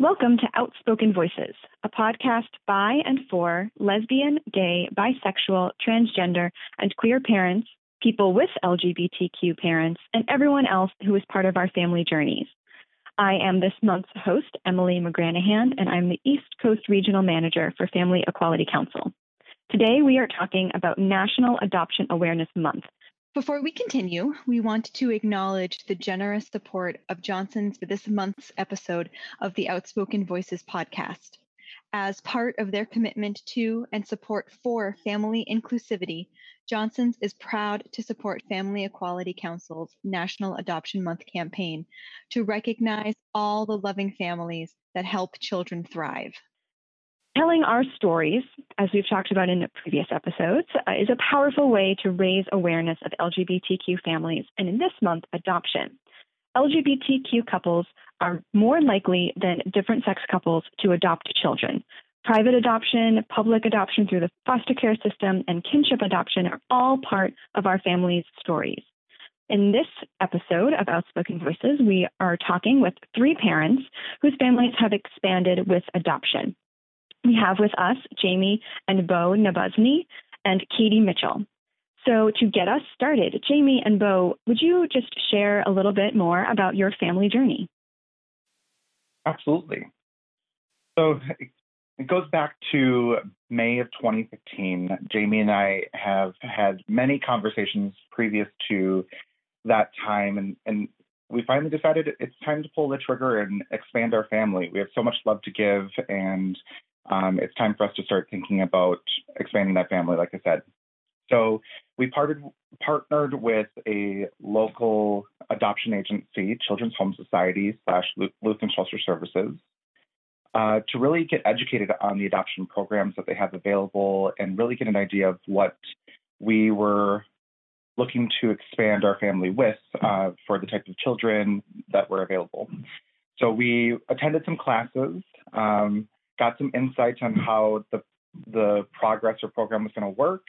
Welcome to Outspoken Voices, a podcast by and for lesbian, gay, bisexual, transgender, and queer parents, people with LGBTQ parents, and everyone else who is part of our family journeys. I am this month's host, Emily McGranachan, and I'm the East Coast Regional Manager for Family Equality Council. Today, we are talking about National Adoption Awareness Month, before we continue, we want to acknowledge the generous support of Johnson's for this month's episode of the Outspoken Voices podcast. As part of their commitment to and support for family inclusivity, Johnson's is proud to support Family Equality Council's National Adoption Month campaign to recognize all the loving families that help children thrive. Telling our stories, as we've talked about in previous episodes, uh, is a powerful way to raise awareness of LGBTQ families, and in this month, adoption. LGBTQ couples are more likely than different sex couples to adopt children. Private adoption, public adoption through the foster care system, and kinship adoption are all part of our family's stories. In this episode of Outspoken Voices, we are talking with three parents whose families have expanded with adoption. We have with us Jamie and Bo Nabozny and Katie Mitchell. So, to get us started, Jamie and Bo, would you just share a little bit more about your family journey? Absolutely. So, it goes back to May of 2015. Jamie and I have had many conversations previous to that time, and, and we finally decided it's time to pull the trigger and expand our family. We have so much love to give, and um, it's time for us to start thinking about expanding that family, like I said. So we partnered partnered with a local adoption agency, Children's Home Society slash Lutheran Social Services, uh, to really get educated on the adoption programs that they have available and really get an idea of what we were looking to expand our family with uh, for the type of children that were available. So we attended some classes. Um, got some insights on how the the progress or program was going to work,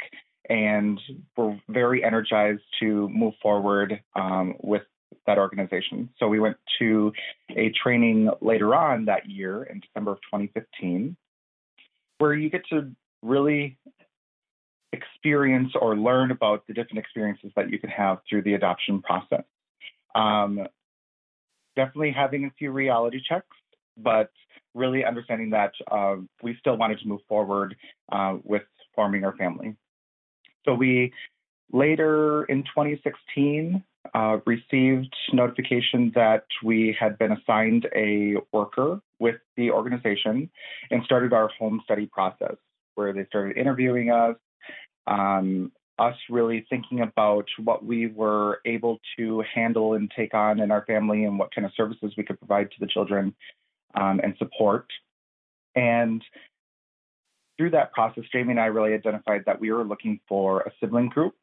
and we're very energized to move forward um, with that organization. So we went to a training later on that year in December of 2015, where you get to really experience or learn about the different experiences that you can have through the adoption process. Um, definitely having a few reality checks, but really understanding that uh, we still wanted to move forward uh, with forming our family. So we later in 2016 uh, received notification that we had been assigned a worker with the organization and started our home study process where they started interviewing us, um, us really thinking about what we were able to handle and take on in our family and what kind of services we could provide to the children um, and support. And through that process, Jamie and I really identified that we were looking for a sibling group.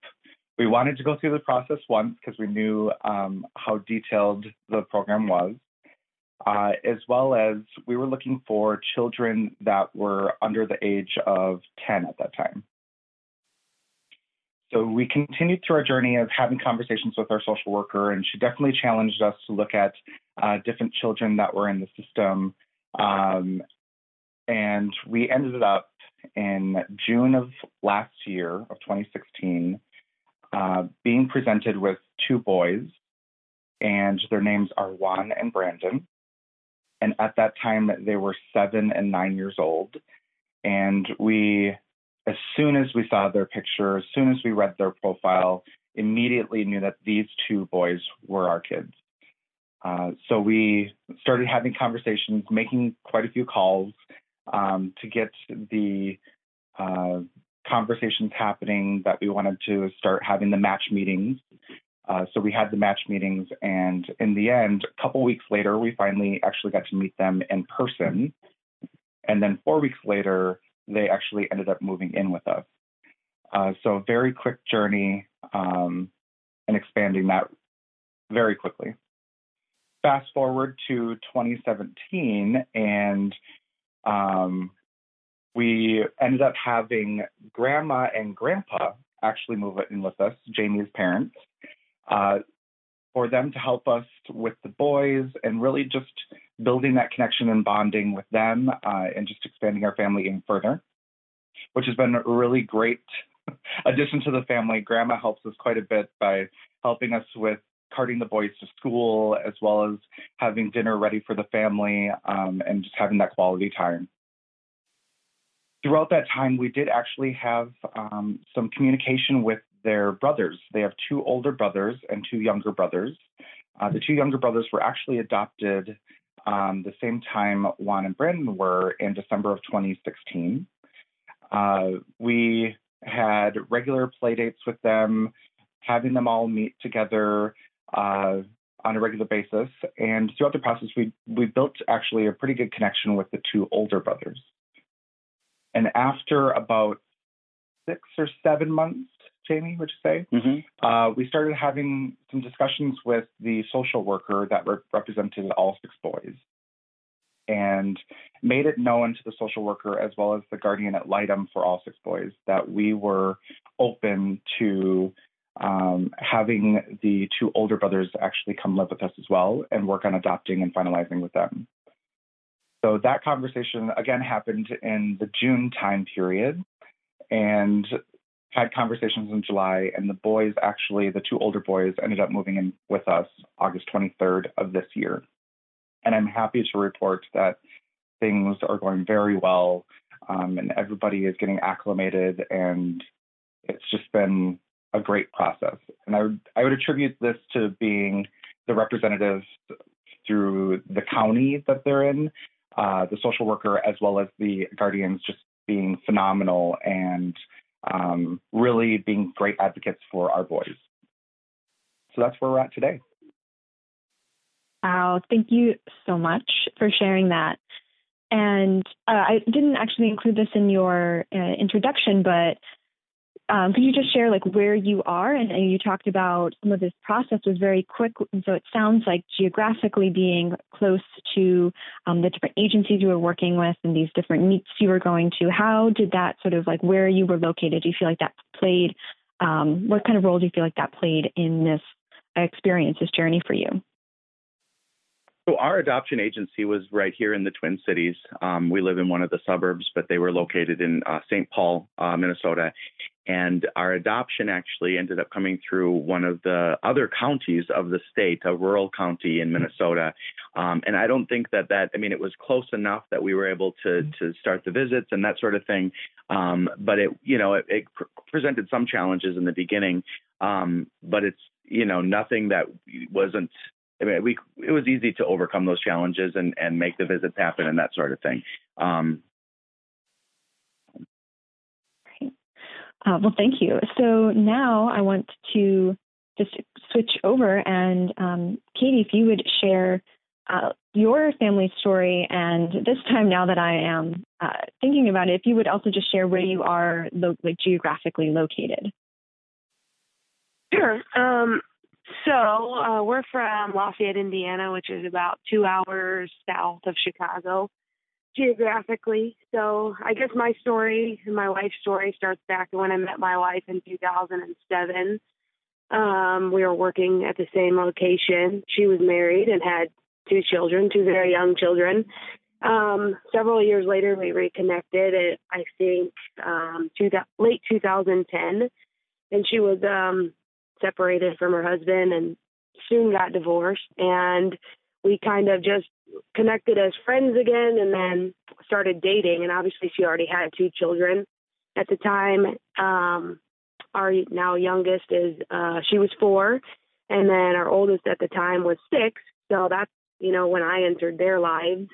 We wanted to go through the process once because we knew um, how detailed the program was, uh, as well as we were looking for children that were under the age of 10 at that time. So we continued through our journey of having conversations with our social worker, and she definitely challenged us to look at uh, different children that were in the system. Um, and we ended up in June of last year, of 2016, uh, being presented with two boys, and their names are Juan and Brandon. And at that time, they were seven and nine years old. And we as soon as we saw their picture, as soon as we read their profile, immediately knew that these two boys were our kids. Uh, so we started having conversations, making quite a few calls um, to get the uh, conversations happening that we wanted to start having the match meetings. Uh, so we had the match meetings, and in the end, a couple weeks later, we finally actually got to meet them in person. And then four weeks later, they actually ended up moving in with us. Uh, so very quick journey um, and expanding that very quickly. Fast forward to 2017, and um, we ended up having grandma and grandpa actually move in with us, Jamie's parents, uh, for them to help us with the boys and really just building that connection and bonding with them uh, and just expanding our family even further, which has been a really great addition to the family. Grandma helps us quite a bit by helping us with carting the boys to school as well as having dinner ready for the family um, and just having that quality time. Throughout that time, we did actually have um, some communication with their brothers. They have two older brothers and two younger brothers. Uh, the two younger brothers were actually adopted um, the same time Juan and Brandon were in December of 2016. Uh, we had regular play dates with them, having them all meet together uh, on a regular basis. And throughout the process, we we built actually a pretty good connection with the two older brothers. And after about six or seven months, Jamie, would you say? Mm-hmm. Uh, we started having some discussions with the social worker that re- represented all six boys and made it known to the social worker as well as the guardian ad litem for all six boys that we were open to um, having the two older brothers actually come live with us as well and work on adopting and finalizing with them. So that conversation again happened in the June time period and had conversations in July. And the boys actually, the two older boys, ended up moving in with us August 23rd of this year. And I'm happy to report that things are going very well um, and everybody is getting acclimated and it's just been a great process. And I would, I would attribute this to being the representatives through the county that they're in, uh, the social worker, as well as the guardians just being phenomenal and um, really being great advocates for our boys. So that's where we're at today. Wow, thank you so much for sharing that. And uh, I didn't actually include this in your uh, introduction, but um, could you just share like where you are? And, and, you talked about some of this process was very quick, and so it sounds like geographically being close to um, the different agencies you were working with and these different meets you were going to. How did that sort of like where you were located? Do you feel like that played? Um, what kind of role do you feel like that played in this experience, this journey for you? So our adoption agency was right here in the Twin Cities. Um, we live in one of the suburbs, but they were located in uh, St. Paul, uh, Minnesota. And our adoption actually ended up coming through one of the other counties of the state, a rural county in Minnesota. Um, and I don't think that that, I mean, it was close enough that we were able to to start the visits and that sort of thing. Um, but it, you know, it, it pr- presented some challenges in the beginning. Um, but it's, you know, nothing that wasn't I mean, we it was easy to overcome those challenges and and make the visits happen and that sort of thing. Um, uh, well, thank you. So now I want to just switch over and um, Katie, if you would share uh, your family story, and this time now that I am uh, thinking about it, if you would also just share where you are lo- like geographically located. Sure. Um, so uh, we're from Lafayette, Indiana, which is about two hours south of Chicago geographically. So I guess my story, my wife's story, starts back when I met my wife in 2007. Um, we were working at the same location. She was married and had two children, two very young children. Um, several years later, we reconnected. At, I think um, late 2010, and she was um, separated from her husband and soon got divorced. And we kind of just connected as friends again and then started dating. And obviously, she already had two children at the time. Um, our now youngest is, uh, she was four. And then our oldest at the time was six. So that's, you know, when I entered their lives.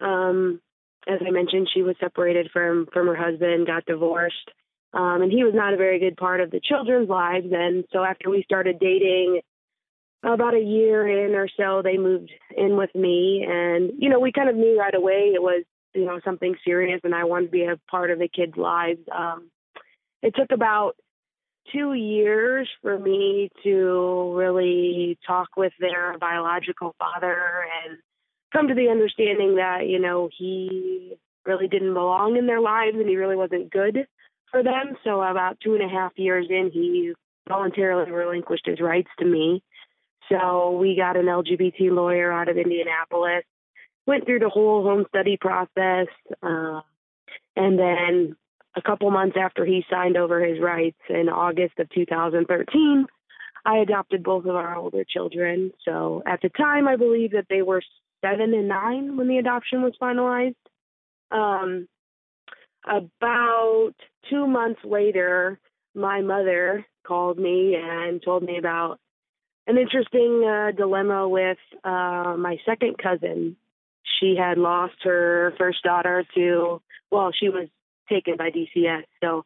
Um, as I mentioned, she was separated from from her husband, got divorced, um, and he was not a very good part of the children's lives. And so after we started dating, about a year in or so, they moved in with me. And, you know, we kind of knew right away it was, you know, something serious and I wanted to be a part of the kids' lives. Um, it took about two years for me to really talk with their biological father and come to the understanding that, you know, he really didn't belong in their lives and he really wasn't good for them. So about two and a half years in, he voluntarily relinquished his rights to me. So we got an LGBT lawyer out of Indianapolis. went through the whole home study process. Uh, and then a couple months after he signed over his rights in August of 2013, I adopted both of our older children. So at the time, I believe that they were seven and nine when the adoption was finalized. Um, about two months later, my mother called me and told me about an interesting uh, dilemma with uh, my second cousin. She had lost her first daughter to, well, she was taken by DCS. So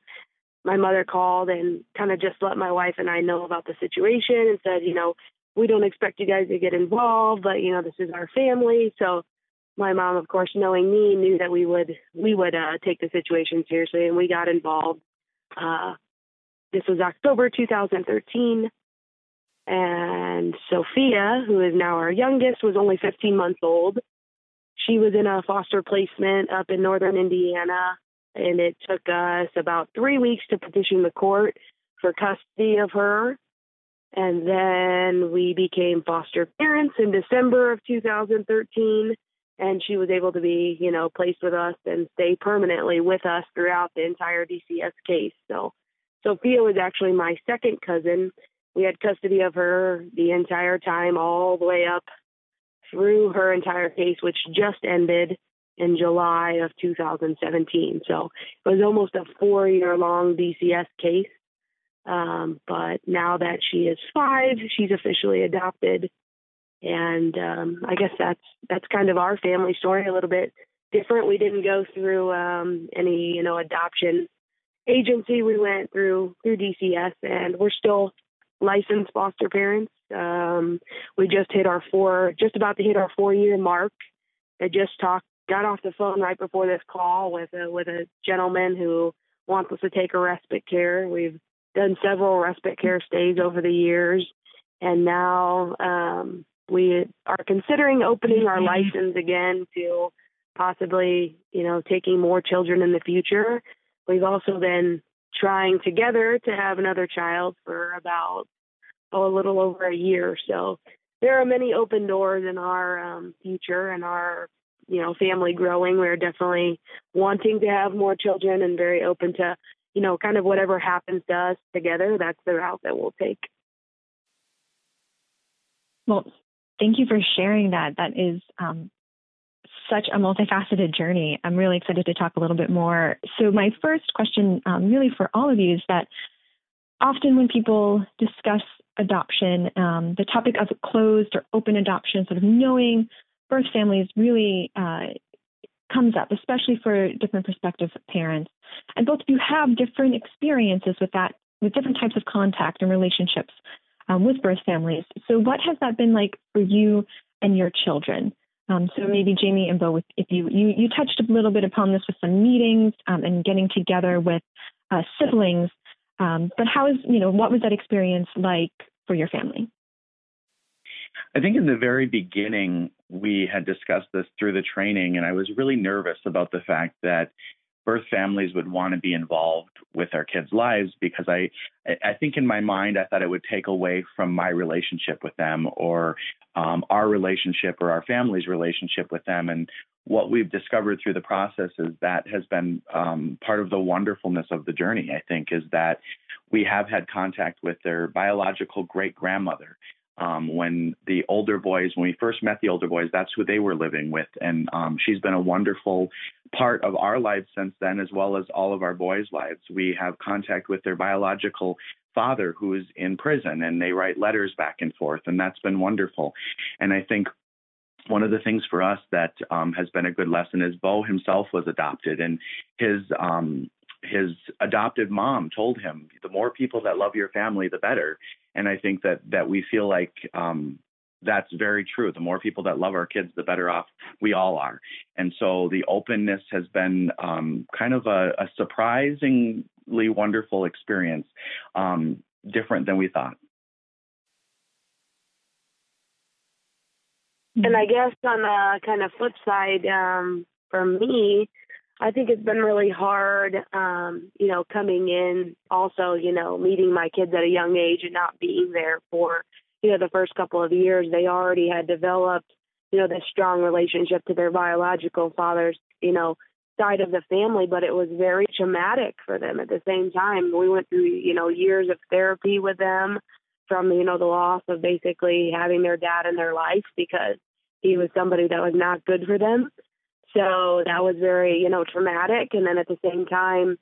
my mother called and kind of just let my wife and I know about the situation and said, you know, we don't expect you guys to get involved, but you know, this is our family. So my mom, of course, knowing me, knew that we would we would uh, take the situation seriously, and we got involved. Uh, this was October 2013, and Sophia, who is now our youngest, was only 15 months old. She was in a foster placement up in northern Indiana, and it took us about three weeks to petition the court for custody of her. And then we became foster parents in December of 2013 and she was able to be, you know, placed with us and stay permanently with us throughout the entire DCS case. So Sophia was actually my second cousin. We had custody of her the entire time, all the way up through her entire case, which just ended in July of 2017. So it was almost a four year long DCS case. Um, but now that she is five, she's officially adopted and um, I guess that's that's kind of our family story a little bit different. We didn't go through um, any you know adoption agency. We went through through DCS, and we're still licensed foster parents. Um, we just hit our four, just about to hit our four year mark. I just talked, got off the phone right before this call with a with a gentleman who wants us to take a respite care. We've done several respite care stays over the years, and now um, we are considering opening our mm-hmm. license again to possibly, you know, taking more children in the future. We've also been trying together to have another child for about oh, a little over a year. So there are many open doors in our um, future and our you know family growing. We're definitely wanting to have more children and very open to you know kind of whatever happens to us together. That's the route that we'll take. Well, thank you for sharing that. That is um, such a multifaceted journey. I'm really excited to talk a little bit more. So, my first question, um, really for all of you, is that often when people discuss adoption, um, the topic of closed or open adoption, sort of knowing birth families, really uh, comes up, especially for different prospective parents. And both of you have different experiences with that, with different types of contact and relationships um, with birth families. So, what has that been like for you and your children? Um, so maybe Jamie and Bo, if you, you you touched a little bit upon this with some meetings um, and getting together with uh, siblings, um, but how is you know what was that experience like for your family? I think in the very beginning we had discussed this through the training, and I was really nervous about the fact that birth families would want to be involved with our kids' lives because I I think in my mind I thought it would take away from my relationship with them or um, our relationship or our family's relationship with them. And what we've discovered through the process is that has been um, part of the wonderfulness of the journey. I think is that we have had contact with their biological great grandmother um, when the older boys, when we first met the older boys, that's who they were living with. And um, she's been a wonderful part of our lives since then, as well as all of our boys' lives. We have contact with their biological father who is in prison, and they write letters back and forth, and that's been wonderful. And I think one of the things for us that um, has been a good lesson is Bo himself was adopted, and his um, his adopted mom told him, "The more people that love your family, the better." And I think that that we feel like um, that's very true. The more people that love our kids, the better off we all are. And so the openness has been um, kind of a, a, surprisingly wonderful experience, um, different than we thought. And I guess on the kind of flip side, um, for me, I think it's been really hard, um, you know, coming in also, you know, meeting my kids at a young age and not being there for, you know, the first couple of years. They already had developed you know, this strong relationship to their biological father's, you know, side of the family, but it was very traumatic for them at the same time. We went through, you know, years of therapy with them from, you know, the loss of basically having their dad in their life because he was somebody that was not good for them. So that was very, you know, traumatic. And then at the same time,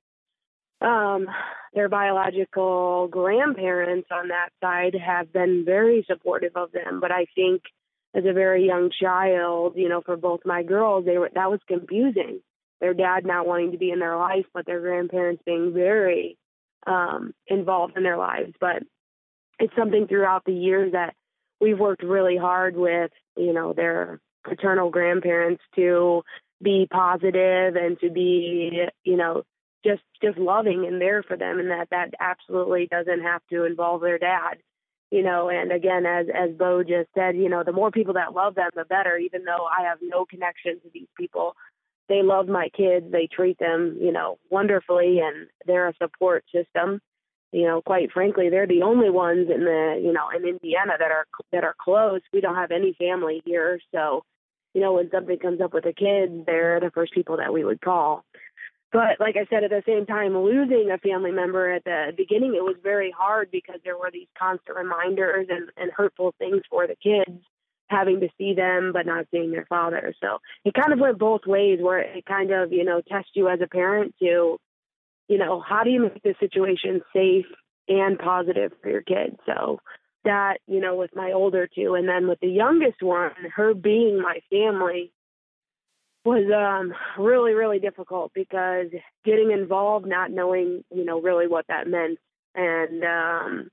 um, their biological grandparents on that side have been very supportive of them. But I think as a very young child, you know, for both my girls, they were that was confusing. Their dad not wanting to be in their life, but their grandparents being very um, involved in their lives. But it's something throughout the years that we've worked really hard with, you know, their paternal grandparents to be positive and to be, you know, just just loving and there for them and that that absolutely doesn't have to involve their dad you know and again as as bo just said you know the more people that love them the better even though i have no connection to these people. They love my kids. They treat them you know wonderfully and they're a support system you know quite frankly they're the only ones in the you know in indiana that are that are close. We don't have any family here. So you know when something comes up with the kids they're the first people that we would call. But like I said, at the same time, losing a family member at the beginning, it was very hard because there were these constant reminders and, and hurtful things for the kids having to see them but not seeing their father. So it kind of went both ways where it kind of, you know, tests you as a parent to, you know, how do you make the situation safe and positive for your kids? So that, you know, with my older two and then with the youngest one, her being my family, was um really really difficult because getting involved not knowing you know really what that meant and um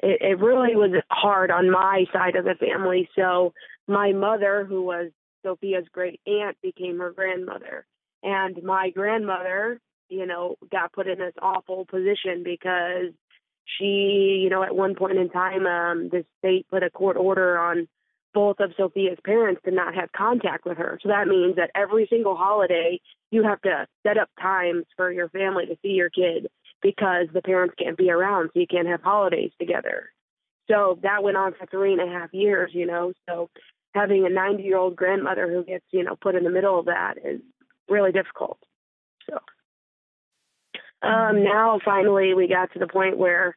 it, it really was hard on my side of the family so my mother who was sophia's great aunt became her grandmother and my grandmother you know got put in this awful position because she you know at one point in time um the state put a court order on both of Sophia's parents did not have contact with her. So that means that every single holiday you have to set up times for your family to see your kid because the parents can't be around, so you can't have holidays together. So that went on for three and a half years, you know. So having a 90 year old grandmother who gets, you know, put in the middle of that is really difficult. So um, now finally we got to the point where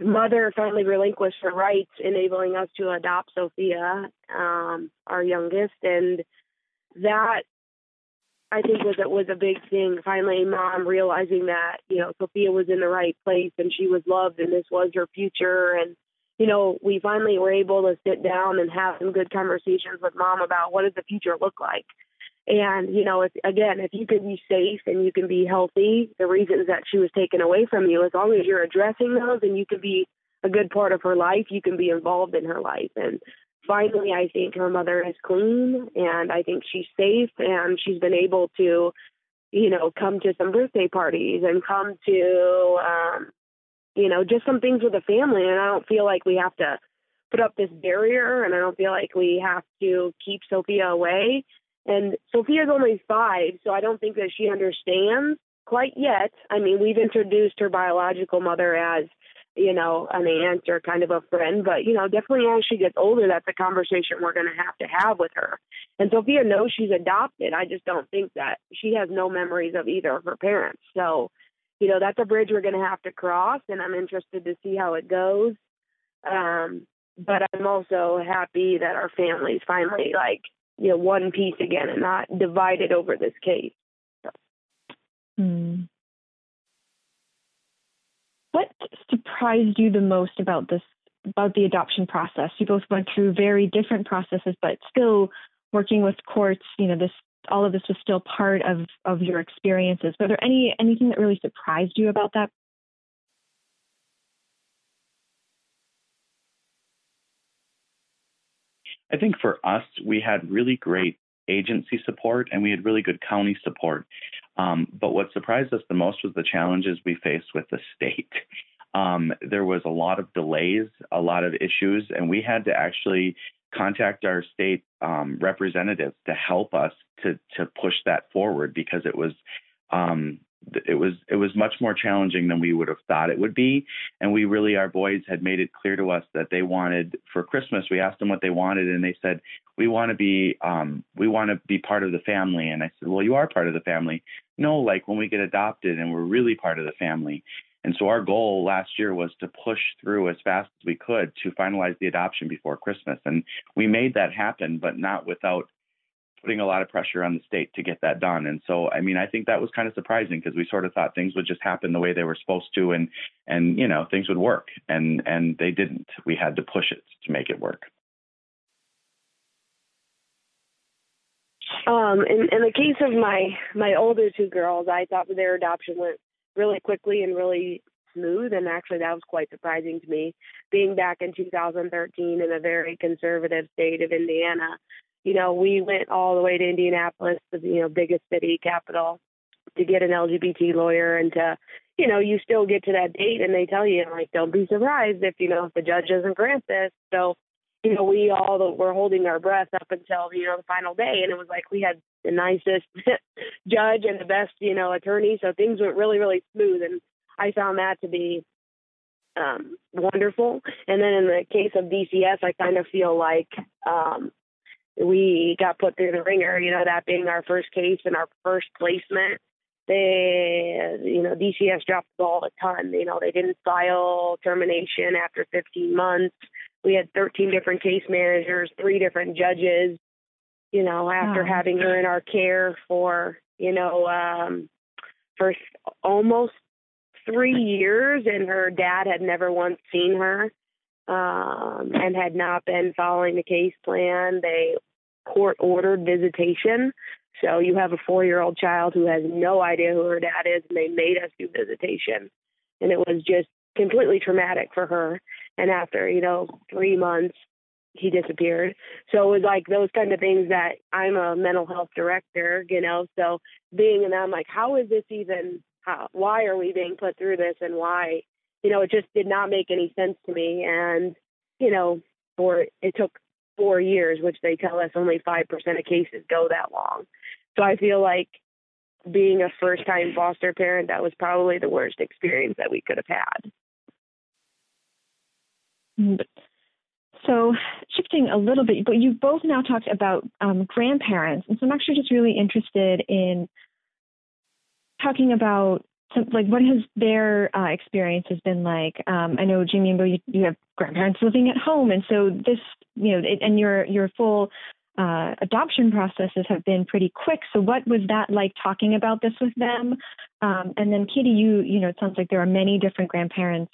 mother finally relinquished her rights, enabling us to adopt Sophia, um, our youngest, and that I think was it was a big thing. Finally, mom realizing that you know Sophia was in the right place and she was loved and this was her future, and you know we finally were able to sit down and have some good conversations with mom about what does the future look like. And, you know, if, again, if you can be safe and you can be healthy, the reasons that she was taken away from you, as long as you're addressing those and you can be a good part of her life, you can be involved in her life. And finally, I think her mother is clean and I think she's safe and she's been able to, you know, come to some birthday parties and come to, um, you know, just some things with the family. And I don't feel like we have to put up this barrier and I don't feel like we have to keep Sophia away and Sophia's only five, so I don't think that she understands quite yet. I mean, we've introduced her biological mother as, you know, an aunt or kind of a friend, but, you know, definitely as she gets older, that's a conversation we're going to have to have with her. And Sophia knows she's adopted. I just don't think that she has no memories of either of her parents. So, you know, that's a bridge we're going to have to cross, and I'm interested to see how it goes. Um, but I'm also happy that our family's finally like you know one piece again and not divided over this case. Hmm. What surprised you the most about this about the adoption process? You both went through very different processes, but still working with courts. You know, this all of this was still part of of your experiences. Were there any anything that really surprised you about that I think for us, we had really great agency support and we had really good county support. Um, but what surprised us the most was the challenges we faced with the state. Um, there was a lot of delays, a lot of issues, and we had to actually contact our state um, representatives to help us to to push that forward because it was um, it was it was much more challenging than we would have thought it would be. And we really our boys had made it clear to us that they wanted for christmas we asked them what they wanted and they said we want to be um we want to be part of the family. And i said well you are part of the family. No like when we get adopted and we're really part of the family. And so our goal last year was to push through as fast as we could to finalize the adoption before christmas. And we made that happen but not without putting a lot of pressure on the state to get that done. And so, I mean, I think that was kind of surprising because we sort of thought things would just happen the way they were supposed to, and and you know things would work, and and they didn't. We had to push it to make it work. Um, in, in the case of my my older two girls, I thought their adoption went really quickly and really smooth, and actually that was quite surprising to me. Being back in 2013 in a very conservative state of Indiana, you know, we went all the way to Indianapolis, the you know biggest city capital, to get an LGBT lawyer and to, you know, you still get to that date and they tell you like, don't be surprised if you know if the judge doesn't grant this. So, you know, we all were holding our breath up until you know the final day, and it was like we had the nicest judge and the best you know attorney, so things went really really smooth, and I found that to be um wonderful. And then in the case of DCS, I kind of feel like um we got put through the ringer, you know, that being our first case and our first placement. They, you know, DCS dropped the ball a ton. You know, they didn't file termination after 15 months. We had 13 different case managers, three different judges, you know, after wow. having her in our care for, you know, um, for almost three years and her dad had never once seen her um, and had not been following the case plan. They court ordered visitation. So you have a four year old child who has no idea who her dad is, and they made us do visitation. And it was just completely traumatic for her. And after, you know, three months, he disappeared. So it was like those kind of things that I'm a mental health director, you know, so being in that, I'm like, how is this even, how, why are we being put through this and why, you know, it just did not make any sense to me. And, you know, for it took four years, which they tell us only 5% of cases go that long. So I feel like being a first time foster parent, that was probably the worst experience that we could have had. So, shifting a little bit, but you both now talked about um, grandparents. And so, I'm actually just really interested in talking about so, like what has their uh, experience has been like? Um, I know Jamie and Bo, you, you, have grandparents living at home, and so this, you know, it, and your your full uh, adoption processes have been pretty quick. So, what was that like talking about this with them? Um, and then, Katie, you you know, it sounds like there are many different grandparents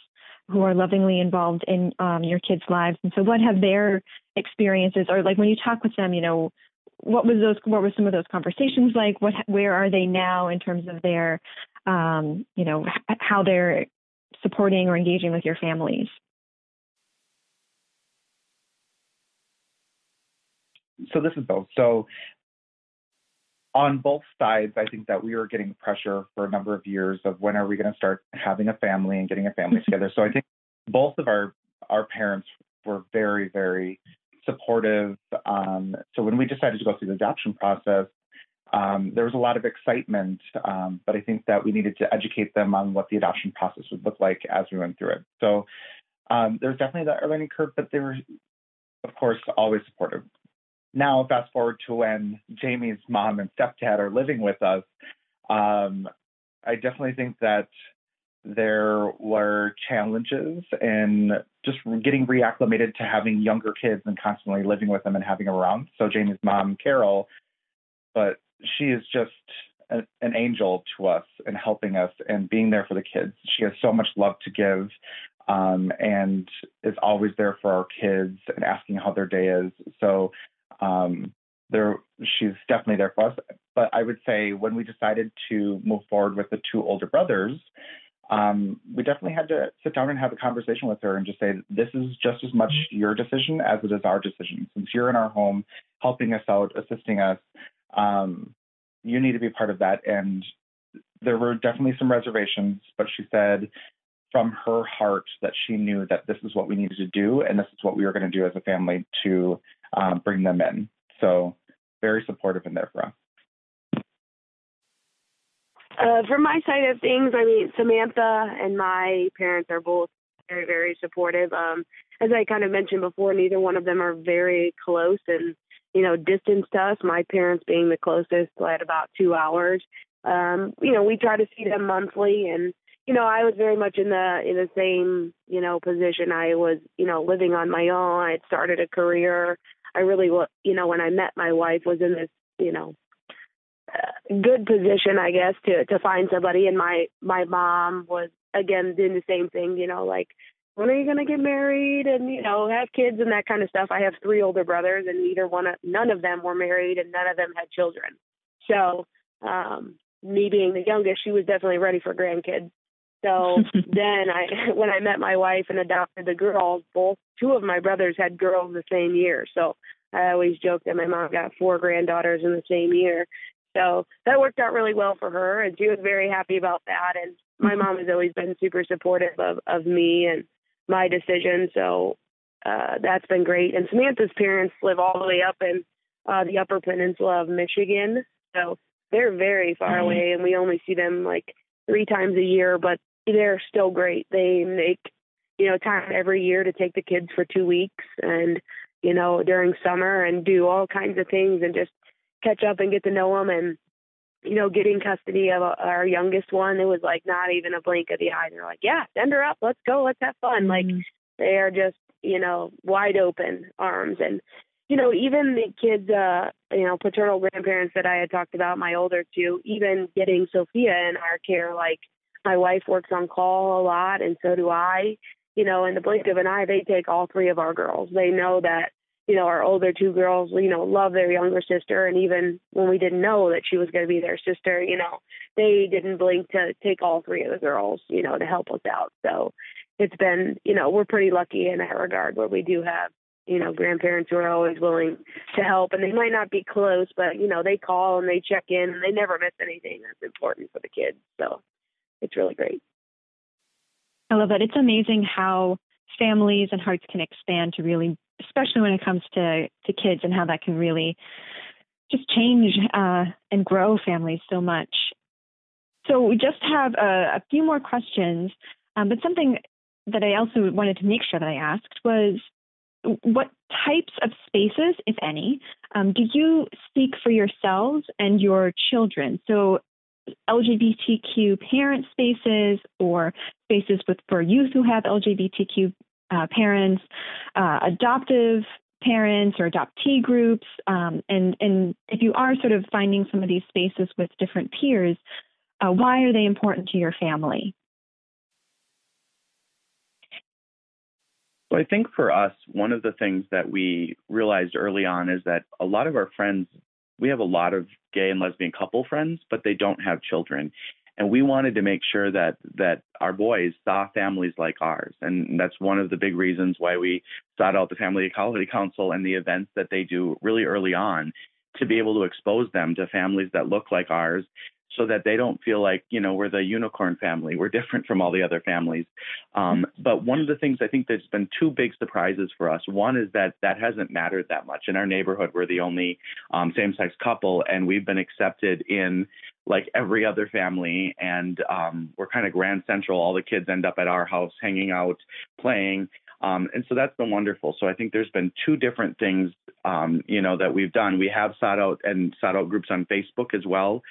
who are lovingly involved in um, your kids' lives, and so what have their experiences, or like when you talk with them, you know, what was those what were some of those conversations like what where are they now in terms of their um, you know, how they're supporting or engaging with your families. So this is both. So on both sides, I think that we were getting pressure for a number of years of when are we going to start having a family and getting a family together. So I think both of our our parents were very very supportive. Um, so when we decided to go through the adoption process, um, there was a lot of excitement, um, but I think that we needed to educate them on what the adoption process would look like as we went through it. So um, there's definitely that learning curve, but they were, of course, always supportive. Now, fast forward to when Jamie's mom and stepdad are living with us, um, I definitely think that there were challenges in just getting reacclimated to having younger kids and constantly living with them and having them around. So Jamie's mom, Carol, but she is just a, an angel to us and helping us and being there for the kids. She has so much love to give um, and is always there for our kids and asking how their day is. So um, there, she's definitely there for us. But I would say when we decided to move forward with the two older brothers, um, we definitely had to sit down and have a conversation with her and just say, this is just as much your decision as it is our decision. Since you're in our home, helping us out, assisting us, um, you need to be part of that. And there were definitely some reservations, but she said from her heart that she knew that this is what we needed to do and this is what we were going to do as a family to um, bring them in. So very supportive and there for us. Uh, from my side of things, I mean, Samantha and my parents are both very, very supportive. Um, as I kind of mentioned before, neither one of them are very close and, you know, distance to us. My parents being the closest at about two hours. Um, you know, we try to see them monthly and, you know, I was very much in the in the same, you know, position. I was, you know, living on my own. I had started a career. I really, you know, when I met my wife, was in this, you know, good position, I guess, to to find somebody. And my my mom was again doing the same thing. You know, like when are you going to get married and you know have kids and that kind of stuff. I have three older brothers, and neither one of none of them were married, and none of them had children. So um me being the youngest, she was definitely ready for grandkids. So then I when I met my wife and adopted the girls, both two of my brothers had girls the same year. So I always joke that my mom got four granddaughters in the same year. So that worked out really well for her and she was very happy about that and my mm-hmm. mom has always been super supportive of, of me and my decision. So uh that's been great. And Samantha's parents live all the way up in uh the upper peninsula of Michigan. So they're very far mm-hmm. away and we only see them like three times a year, but they're still great. They make, you know, time every year to take the kids for two weeks and, you know, during summer and do all kinds of things and just catch up and get to know them. And, you know, getting custody of our youngest one, it was like not even a blink of the eye. They're like, yeah, send her up. Let's go. Let's have fun. Mm-hmm. Like they are just, you know, wide open arms. And, you know, even the kids, uh, you know, paternal grandparents that I had talked about, my older two, even getting Sophia in our care, like, my wife works on call a lot, and so do I. You know, in the blink of an eye, they take all three of our girls. They know that, you know, our older two girls, you know, love their younger sister. And even when we didn't know that she was going to be their sister, you know, they didn't blink to take all three of the girls, you know, to help us out. So it's been, you know, we're pretty lucky in that regard where we do have, you know, grandparents who are always willing to help. And they might not be close, but, you know, they call and they check in and they never miss anything that's important for the kids. So it's really great. I love that. It's amazing how families and hearts can expand to really, especially when it comes to to kids, and how that can really just change uh, and grow families so much. So we just have a, a few more questions, um, but something that I also wanted to make sure that I asked was what types of spaces, if any, um, do you seek for yourselves and your children? So LGBTQ parent spaces or spaces with for youth who have LGBTQ uh, parents, uh, adoptive parents or adoptee groups, um, and and if you are sort of finding some of these spaces with different peers, uh, why are they important to your family? So I think for us, one of the things that we realized early on is that a lot of our friends we have a lot of gay and lesbian couple friends, but they don't have children. And we wanted to make sure that that our boys saw families like ours. And that's one of the big reasons why we sought out the Family Equality Council and the events that they do really early on to be able to expose them to families that look like ours so that they don't feel like you know we're the unicorn family. We're different from all the other families. Um, but one of the things i think that's been two big surprises for us one is that that hasn't mattered that much. In our neighborhood we're the only um, same-sex couple and we've been accepted in like every other family. And um, we're kind of grand central. All the kids end up at our house hanging out playing. Um, and so that's been wonderful. So I think there's been two different things, um, you know, that we've done. We have sought out and sought out groups on Facebook as well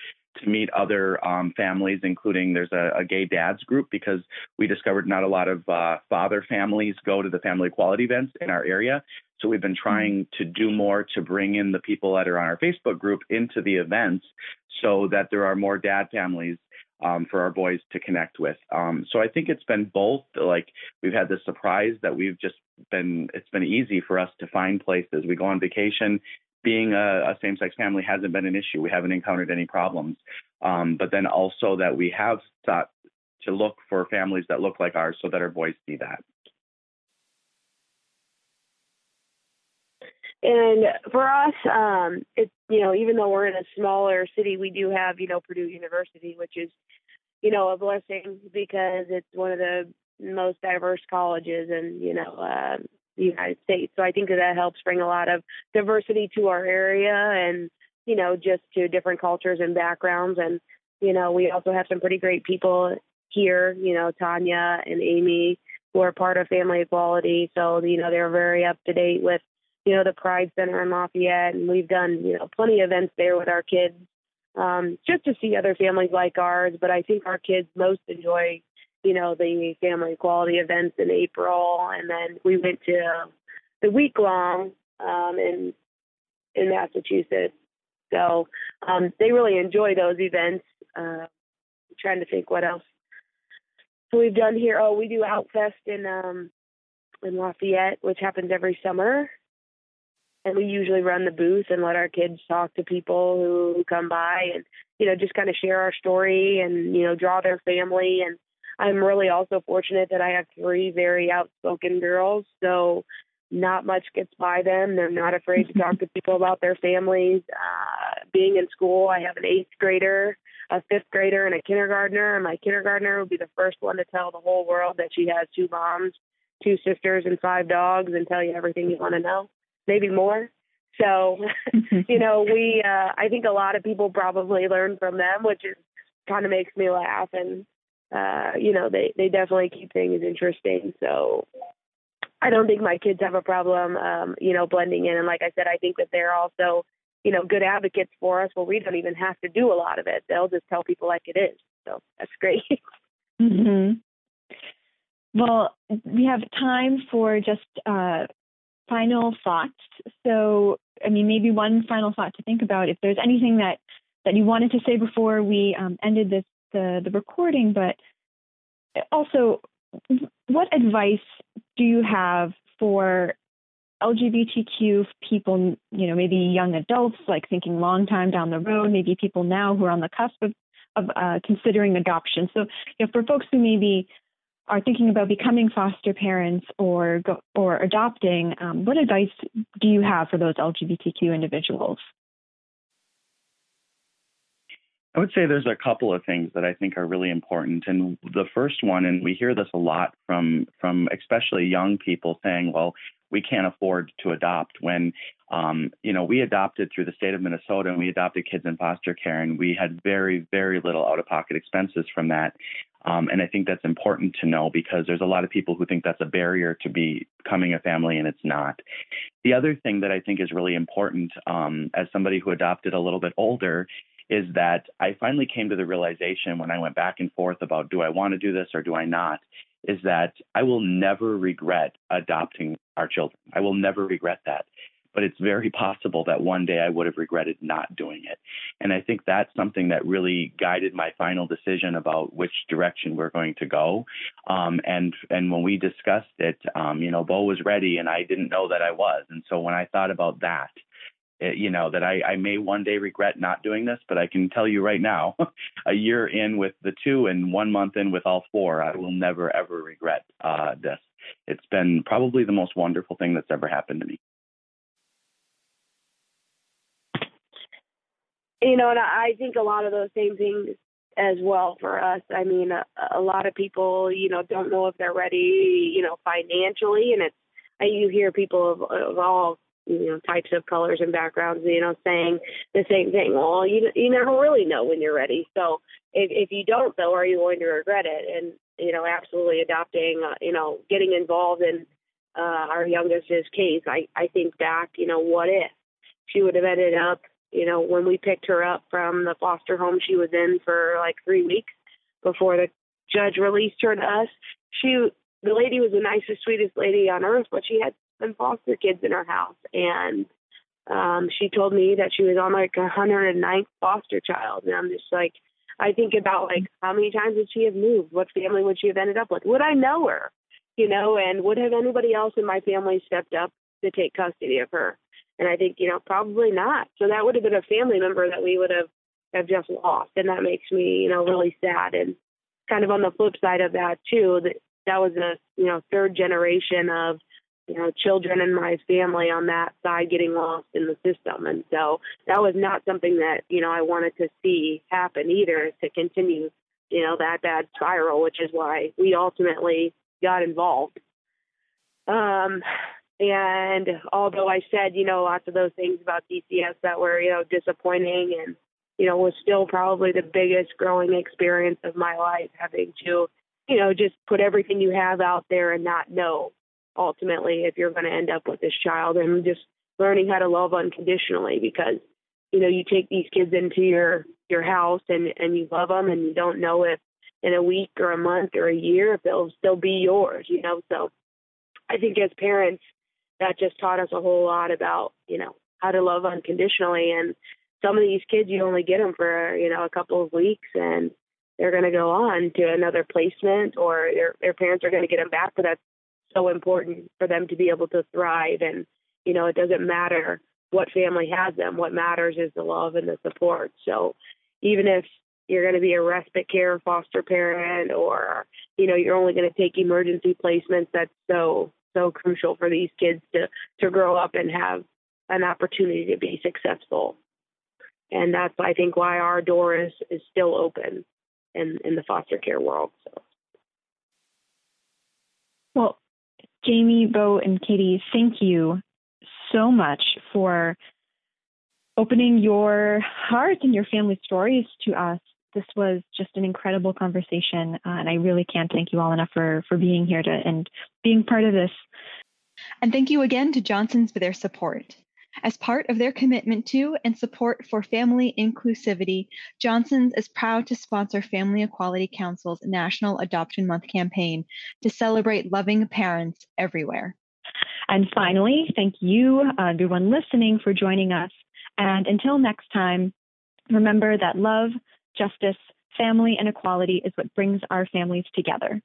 to meet other um, families, including there's a, a, gay dads group because we discovered not a lot of uh, father families go to the family equality events in our area. So we've been trying mm-hmm. to do more to bring in the people that are on our Facebook group into the events so that there are more dad families um, for our boys to connect with. Um, so I think it's been both. Like we've had the surprise that we've just been. It's been easy for us to find places. We go on vacation being a, a same-sex family hasn't been an issue. We haven't encountered any problems. Um, but then also that we have sought to look for families that look like ours so that our boys see that. And for us, um, it's you know even though we're in a smaller city, we do have you know Purdue University, which is you know a blessing because it's one of the most diverse colleges, and you know uh, the United States. So I think that that helps bring a lot of diversity to our area and, you know, just to different cultures and backgrounds. And, you know, we also have some pretty great people here, you know, Tanya and Amy, who are part of Family Equality. So, you know, they're very up to date with, you know, the Pride Center in Lafayette. And we've done, you know, plenty of events there with our kids um, just to see other families like ours. But I think our kids most enjoy, you know, the family equality events in April. And then we went to the week long um, in in Massachusetts. So um, they really enjoy those events. Uh, trying to think what else we've done here. Oh, we do Outfest in um, in Lafayette, which happens every summer and we usually run the booth and let our kids talk to people who come by and you know just kind of share our story and you know draw their family and i'm really also fortunate that i have three very outspoken girls so not much gets by them they're not afraid to talk to people about their families uh being in school i have an eighth grader a fifth grader and a kindergartner and my kindergartner will be the first one to tell the whole world that she has two moms two sisters and five dogs and tell you everything you want to know maybe more. So, you know, we, uh, I think a lot of people probably learn from them, which is kind of makes me laugh. And, uh, you know, they, they definitely keep things interesting. So I don't think my kids have a problem, um, you know, blending in. And like I said, I think that they're also, you know, good advocates for us where we don't even have to do a lot of it. They'll just tell people like it is. So that's great. mm-hmm. Well, we have time for just uh, final thoughts. So, I mean, maybe one final thought to think about. If there's anything that that you wanted to say before we um, ended this the the recording, but also, what advice do you have for LGBTQ people? You know, maybe young adults, like thinking long time down the road. Maybe people now who are on the cusp of of uh, considering adoption. So, you know, for folks who maybe are thinking about becoming foster parents or go, or adopting, um, what advice do you have for those LGBTQ individuals? I would say there's a couple of things that I think are really important. And the first one, and we hear this a lot from from especially young people saying, well, we can't afford to adopt when um, you know we adopted through the state of minnesota and we adopted kids in foster care and we had very very little out of pocket expenses from that um, and i think that's important to know because there's a lot of people who think that's a barrier to be becoming a family and it's not the other thing that i think is really important um, as somebody who adopted a little bit older is that I finally came to the realization when I went back and forth about do I want to do this or do I not, is that I will never regret adopting our children. I will never regret that. But it's very possible that one day I would have regretted not doing it. And I think that's something that really guided my final decision about which direction we're going to go. Um, and and when we discussed it, um, you know, Bo was ready, and I didn't know that I was. And so when I thought about that, you know that I, I may one day regret not doing this, but I can tell you right now, a year in with the two and one month in with all four, I will never ever regret uh, this. It's been probably the most wonderful thing that's ever happened to me. You know, and I think a lot of those same things as well for us. I mean, a, a lot of people, you know, don't know if they're ready, you know, financially, and it's you hear people of, of all you know types of colors and backgrounds you know saying the same thing. Well you you never really know when you're ready. So if if you don't though are you going to regret it? And you know absolutely adopting uh, you know getting involved in uh our youngest's case i i think back you know what if she would have ended up you know when we picked her up from the foster home she was in for like three weeks before the judge released her to us she the lady was the nicest sweetest lady on earth but she had some foster kids in her house and um she told me that she was on like a hundred and ninth foster child and I'm just like I think about like how many times would she have moved? What family would she have ended up with? Would I know her? You know, and would have anybody else in my family stepped up to take custody of her? And I think, you know, probably not. So that would have been a family member that we would have have just lost. And that makes me, you know, really sad. And kind of on the flip side of that too, that that was a, you know, third generation of you know, children and my family on that side getting lost in the system. And so that was not something that, you know, I wanted to see happen either to continue, you know, that bad spiral, which is why we ultimately got involved. Um, and although I said, you know, lots of those things about DCS that were, you know, disappointing and, you know, was still probably the biggest growing experience of my life, having to, you know, just put everything you have out there and not know ultimately if you're going to end up with this child and just learning how to love unconditionally because you know you take these kids into your your house and and you love them and you don't know if in a week or a month or a year if they'll still be yours you know? So i think as parents that just taught us a whole lot about you know how to love unconditionally and some of these kids you only get them for you know a couple of weeks and they're going to go on to another placement or their their parents are going to get them back but that's so important for them to be able to thrive. And you know it doesn't matter what family has them. What matters is the love and the support. So even if you're going to be a respite care foster parent or you know you're only going to take emergency placements that's so so crucial for these kids to to grow up and have an opportunity to be successful. And that's i think why our door is is still open in in the foster care world so. Well jamie bo and katie thank you so much for opening your heart and your family stories to us this was just an incredible conversation, uh, and I really can't thank you all enough for for being here to and being part of this. And thank you again to Johnsons for their support. As part of their commitment to and support for family inclusivity, Johnson's is proud to sponsor Family Equality Council's National Adoption Month campaign to celebrate loving parents everywhere. And finally, thank you, everyone listening, for joining us. And until next time, remember that love, justice, family, and equality is what brings our families together.